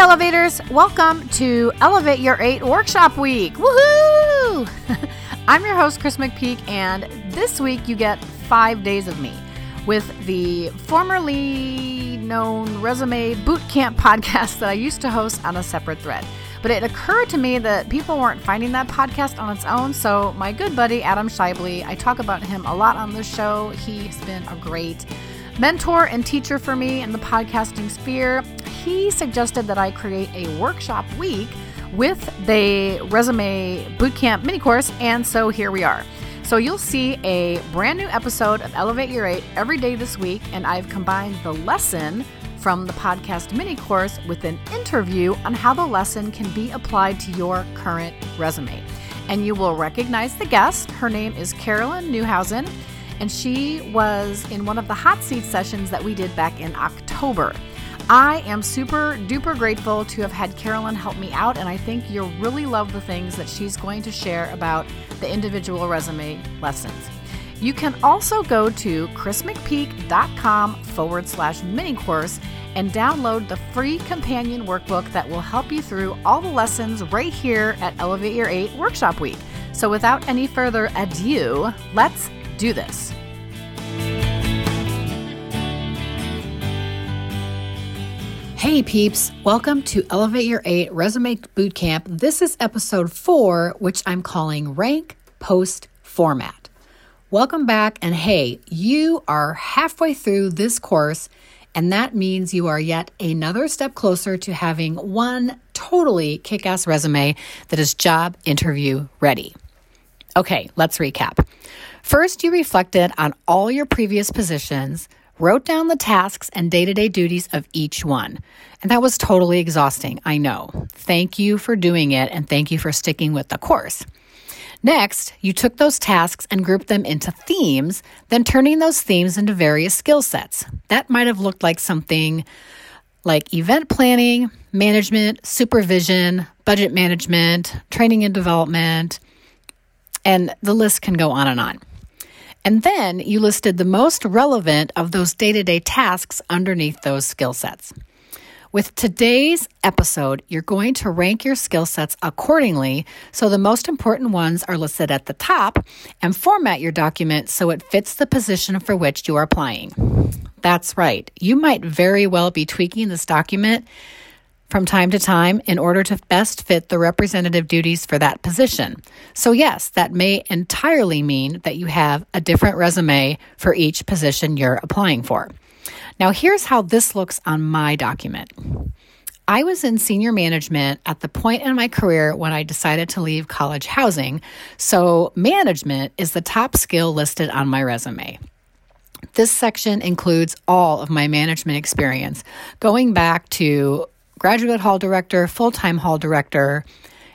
elevators, welcome to Elevate Your 8 Workshop Week. Woohoo! I'm your host, Chris McPeak, and this week you get five days of me with the formerly known Resume Bootcamp podcast that I used to host on a separate thread. But it occurred to me that people weren't finding that podcast on its own, so my good buddy Adam Shively, I talk about him a lot on this show. He's been a great mentor and teacher for me in the podcasting sphere, he suggested that I create a workshop week with the Resume Bootcamp mini course, and so here we are. So you'll see a brand new episode of Elevate Your 8 every day this week, and I've combined the lesson from the podcast mini course with an interview on how the lesson can be applied to your current resume. And you will recognize the guest. Her name is Carolyn Newhausen and she was in one of the hot seat sessions that we did back in October. I am super duper grateful to have had Carolyn help me out, and I think you'll really love the things that she's going to share about the individual resume lessons. You can also go to chrismcpeak.com forward slash mini course and download the free companion workbook that will help you through all the lessons right here at Elevate Your 8 Workshop Week. So, without any further ado, let's do this. Hey peeps, welcome to Elevate Your 8 Resume Bootcamp. This is episode 4, which I'm calling Rank Post Format. Welcome back, and hey, you are halfway through this course, and that means you are yet another step closer to having one totally kick ass resume that is job interview ready. Okay, let's recap. First, you reflected on all your previous positions, wrote down the tasks and day to day duties of each one. And that was totally exhausting, I know. Thank you for doing it and thank you for sticking with the course. Next, you took those tasks and grouped them into themes, then turning those themes into various skill sets. That might have looked like something like event planning, management, supervision, budget management, training and development, and the list can go on and on. And then you listed the most relevant of those day to day tasks underneath those skill sets. With today's episode, you're going to rank your skill sets accordingly so the most important ones are listed at the top and format your document so it fits the position for which you are applying. That's right. You might very well be tweaking this document from time to time in order to best fit the representative duties for that position. So, yes, that may entirely mean that you have a different resume for each position you're applying for. Now, here's how this looks on my document. I was in senior management at the point in my career when I decided to leave college housing, so management is the top skill listed on my resume. This section includes all of my management experience, going back to graduate hall director, full time hall director,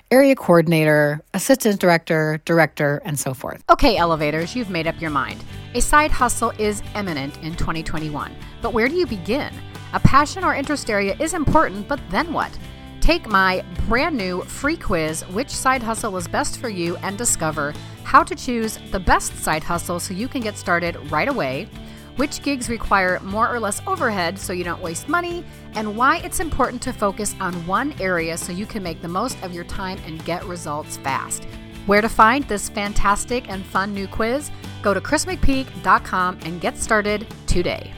area coordinator, assistant director, director, and so forth. Okay, elevators, you've made up your mind. A side hustle is eminent in 2021, but where do you begin? A passion or interest area is important, but then what? Take my brand new free quiz, Which Side Hustle is Best for You, and discover how to choose the best side hustle so you can get started right away which gigs require more or less overhead so you don't waste money, and why it's important to focus on one area so you can make the most of your time and get results fast. Where to find this fantastic and fun new quiz? Go to chrismcpeak.com and get started today.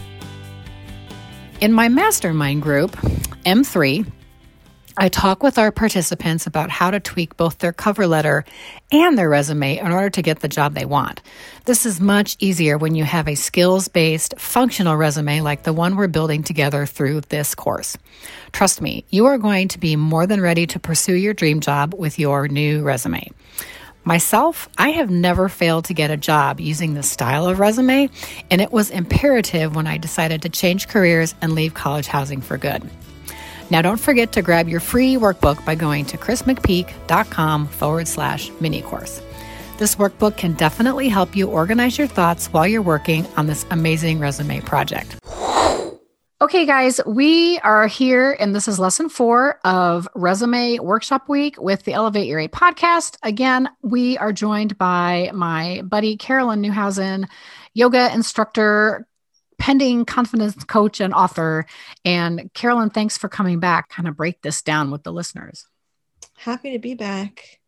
In my mastermind group, M3, I talk with our participants about how to tweak both their cover letter and their resume in order to get the job they want. This is much easier when you have a skills based, functional resume like the one we're building together through this course. Trust me, you are going to be more than ready to pursue your dream job with your new resume. Myself, I have never failed to get a job using this style of resume, and it was imperative when I decided to change careers and leave college housing for good. Now, don't forget to grab your free workbook by going to chrismcpeak.com forward slash mini course. This workbook can definitely help you organize your thoughts while you're working on this amazing resume project. Okay, guys, we are here, and this is lesson four of Resume Workshop Week with the Elevate Your 8 podcast. Again, we are joined by my buddy Carolyn Newhausen, yoga instructor, pending confidence coach and author. And Carolyn, thanks for coming back, kind of break this down with the listeners. Happy to be back.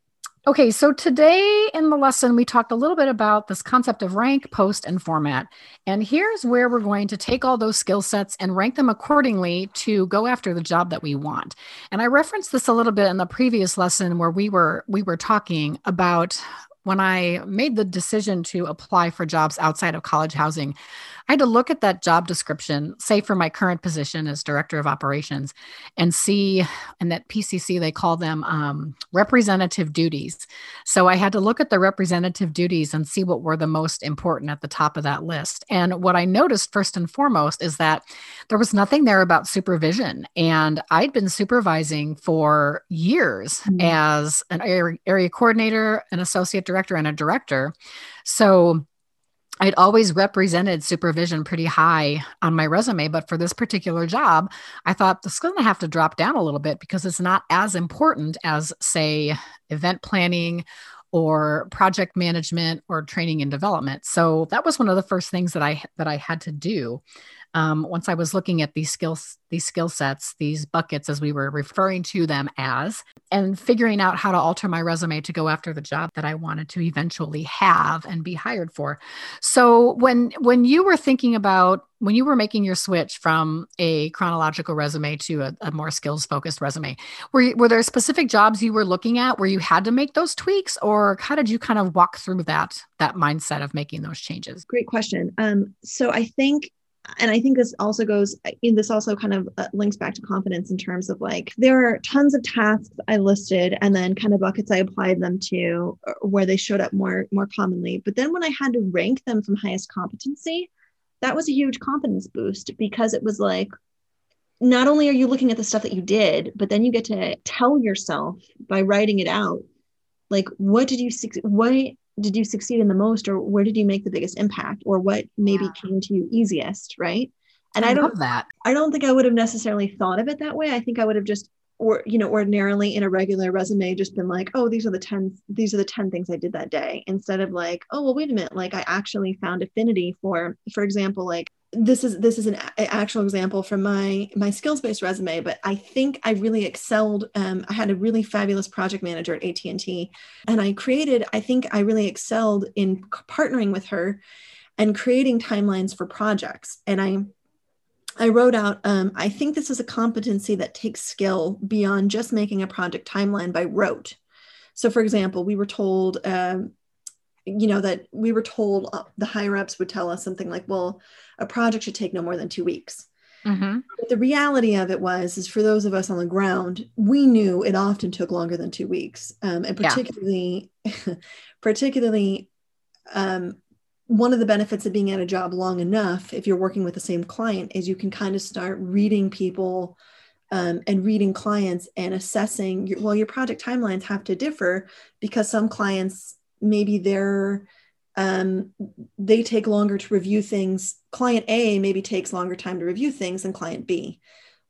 Okay, so today in the lesson, we talked a little bit about this concept of rank, post, and format. And here's where we're going to take all those skill sets and rank them accordingly to go after the job that we want. And I referenced this a little bit in the previous lesson where we were we were talking about when I made the decision to apply for jobs outside of college housing, I had to look at that job description, say for my current position as director of operations, and see, and that PCC, they call them um, representative duties. So I had to look at the representative duties and see what were the most important at the top of that list. And what I noticed first and foremost is that there was nothing there about supervision. And I'd been supervising for years mm-hmm. as an area, area coordinator, an associate director, and a director. So I'd always represented supervision pretty high on my resume, but for this particular job, I thought this is going to have to drop down a little bit because it's not as important as, say, event planning or project management or training and development. So that was one of the first things that I that I had to do um, once I was looking at these skills, these skill sets, these buckets, as we were referring to them as, and figuring out how to alter my resume to go after the job that I wanted to eventually have and be hired for. So when when you were thinking about when you were making your switch from a chronological resume to a, a more skills focused resume, were were there specific jobs you were looking at where you had to make those tweaks, or how did you kind of walk through that that mindset of making those changes? Great question. Um, so I think and I think this also goes this also kind of uh, links back to confidence in terms of like there are tons of tasks I listed and then kind of buckets I applied them to uh, where they showed up more more commonly. But then when I had to rank them from highest competency, that was a huge confidence boost because it was like not only are you looking at the stuff that you did, but then you get to tell yourself by writing it out like what did you what did you succeed in the most or where did you make the biggest impact or what maybe yeah. came to you easiest right? And i, I don't that. I don't think i would have necessarily thought of it that way. I think i would have just or you know ordinarily in a regular resume just been like oh these are the 10 these are the 10 things i did that day instead of like oh well wait a minute like i actually found affinity for for example like this is this is an a- actual example from my my skills based resume but i think i really excelled um, i had a really fabulous project manager at at&t and i created i think i really excelled in partnering with her and creating timelines for projects. And i i wrote out um, i think this is a competency that takes skill beyond just making a project timeline by rote. So for example we were told um, you know that we were told uh, the higher ups would tell us something like well a project should take no more than two weeks mm-hmm. but the reality of it was is for those of us on the ground we knew it often took longer than two weeks um, and particularly yeah. particularly um, one of the benefits of being at a job long enough if you're working with the same client is you can kind of start reading people um, and reading clients and assessing your, well your project timelines have to differ because some clients maybe they're um, they take longer to review things. Client A maybe takes longer time to review things than client B.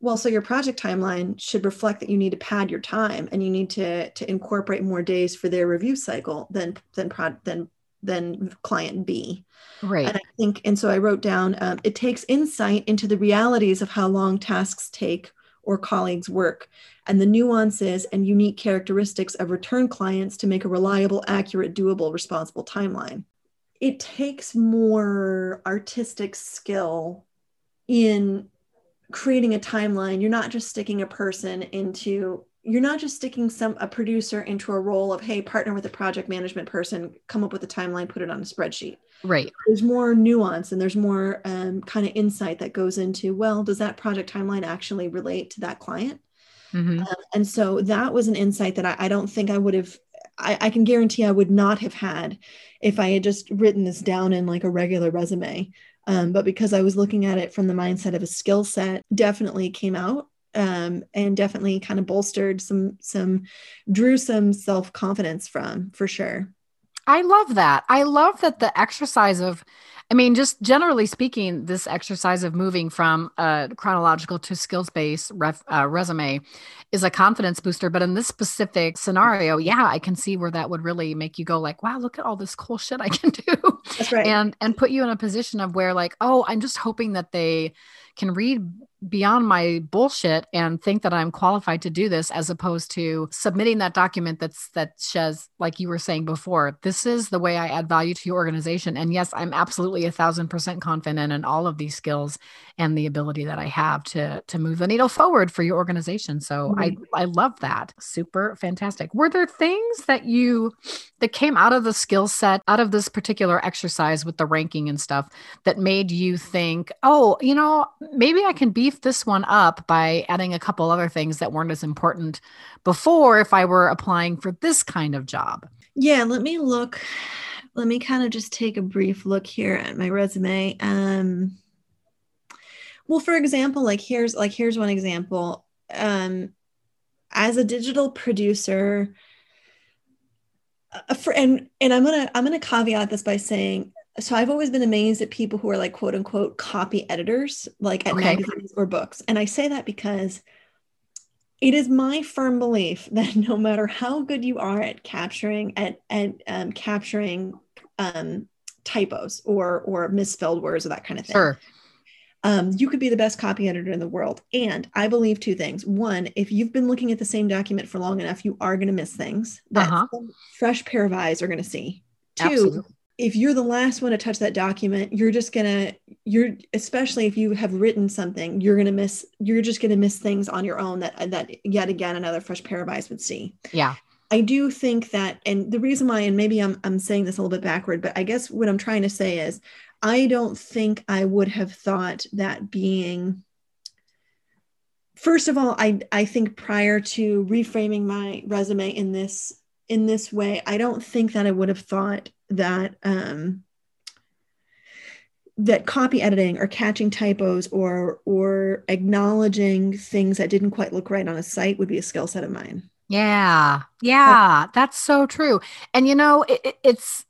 Well, so your project timeline should reflect that you need to pad your time and you need to to incorporate more days for their review cycle than than prod than than client B. Right. And I think, and so I wrote down um, it takes insight into the realities of how long tasks take or colleagues work and the nuances and unique characteristics of return clients to make a reliable, accurate, doable, responsible timeline. It takes more artistic skill in creating a timeline. You're not just sticking a person into you're not just sticking some a producer into a role of hey partner with a project management person come up with a timeline put it on a spreadsheet. Right. There's more nuance and there's more um, kind of insight that goes into well does that project timeline actually relate to that client? Mm-hmm. um, and so that was an insight that I, I don't think i would have I, I can guarantee i would not have had if i had just written this down in like a regular resume. Um, but because i was looking at it from the mindset of a skill set definitely came out um, and definitely kind of bolstered some some drew some self confidence from for sure. I love that. I love that the exercise of I mean, just generally speaking, this exercise of moving from a chronological to skills based ref, uh, resume is a confidence booster. But in this specific scenario, yeah, I can see where that would really make you go like, wow, look at all this cool shit I can do. That's right. And and put you in a position of where like, oh, I'm just hoping that they can read beyond my bullshit and think that I'm qualified to do this as opposed to submitting that document that's that says like you were saying before this is the way I add value to your organization. And yes I'm absolutely a thousand percent confident in all of these skills and the ability that I have to to move the needle forward for your organization so mm-hmm. I I love that super fantastic were there things that you that came out of the skill set out of this particular exercise with the ranking and stuff that made you think oh you know maybe I can beef this one up by adding a couple other things that weren't as important before if I were applying for this kind of job. Yeah, let me look. Let me kind of just take a brief look here at my resume. Um, well, for example, like here's like here's one example. Um, as a digital producer, uh, for, and and I'm gonna I'm gonna caveat this by saying so I've always been amazed at people who are like quote unquote copy editors, like at okay. magazines or books. And I say that because it is my firm belief that no matter how good you are at capturing at, at um, capturing um, typos or or misspelled words or that kind of thing. Sure. Um, you could be the best copy editor in the world. And I believe two things. One, if you've been looking at the same document for long enough, you are going to miss things that uh-huh. fresh pair of eyes are going to see. Two, Absolutely if you're the last one to touch that document you're just gonna you're especially if you have written something you're gonna miss you're just gonna miss things on your own that that yet again another fresh pair of eyes would see yeah i do think that and the reason why and maybe i'm, I'm saying this a little bit backward but i guess what i'm trying to say is i don't think i would have thought that being first of all i i think prior to reframing my resume in this in this way i don't think that i would have thought that um, that copy editing or catching typos or or acknowledging things that didn't quite look right on a site would be a skill set of mine. Yeah, yeah, that's so true. And you know, it, it's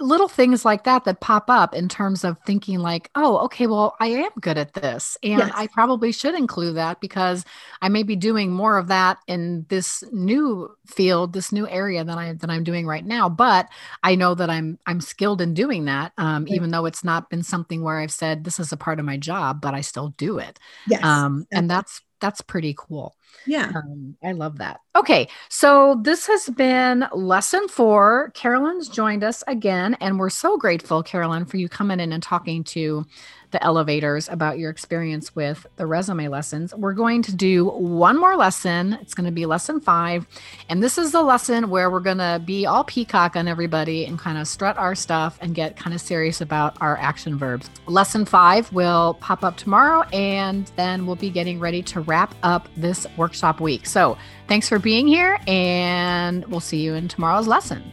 little things like that that pop up in terms of thinking like oh okay well i am good at this and yes. i probably should include that because i may be doing more of that in this new field this new area than i than i'm doing right now but i know that i'm i'm skilled in doing that um, right. even though it's not been something where i've said this is a part of my job but i still do it yes. um, and that's that's pretty cool yeah. Um, I love that. Okay. So this has been lesson four. Carolyn's joined us again, and we're so grateful, Carolyn, for you coming in and talking to the elevators about your experience with the resume lessons. We're going to do one more lesson. It's going to be lesson five. And this is the lesson where we're going to be all peacock on everybody and kind of strut our stuff and get kind of serious about our action verbs. Lesson five will pop up tomorrow, and then we'll be getting ready to wrap up this workshop week. So thanks for being here, and we'll see you in tomorrow's lesson.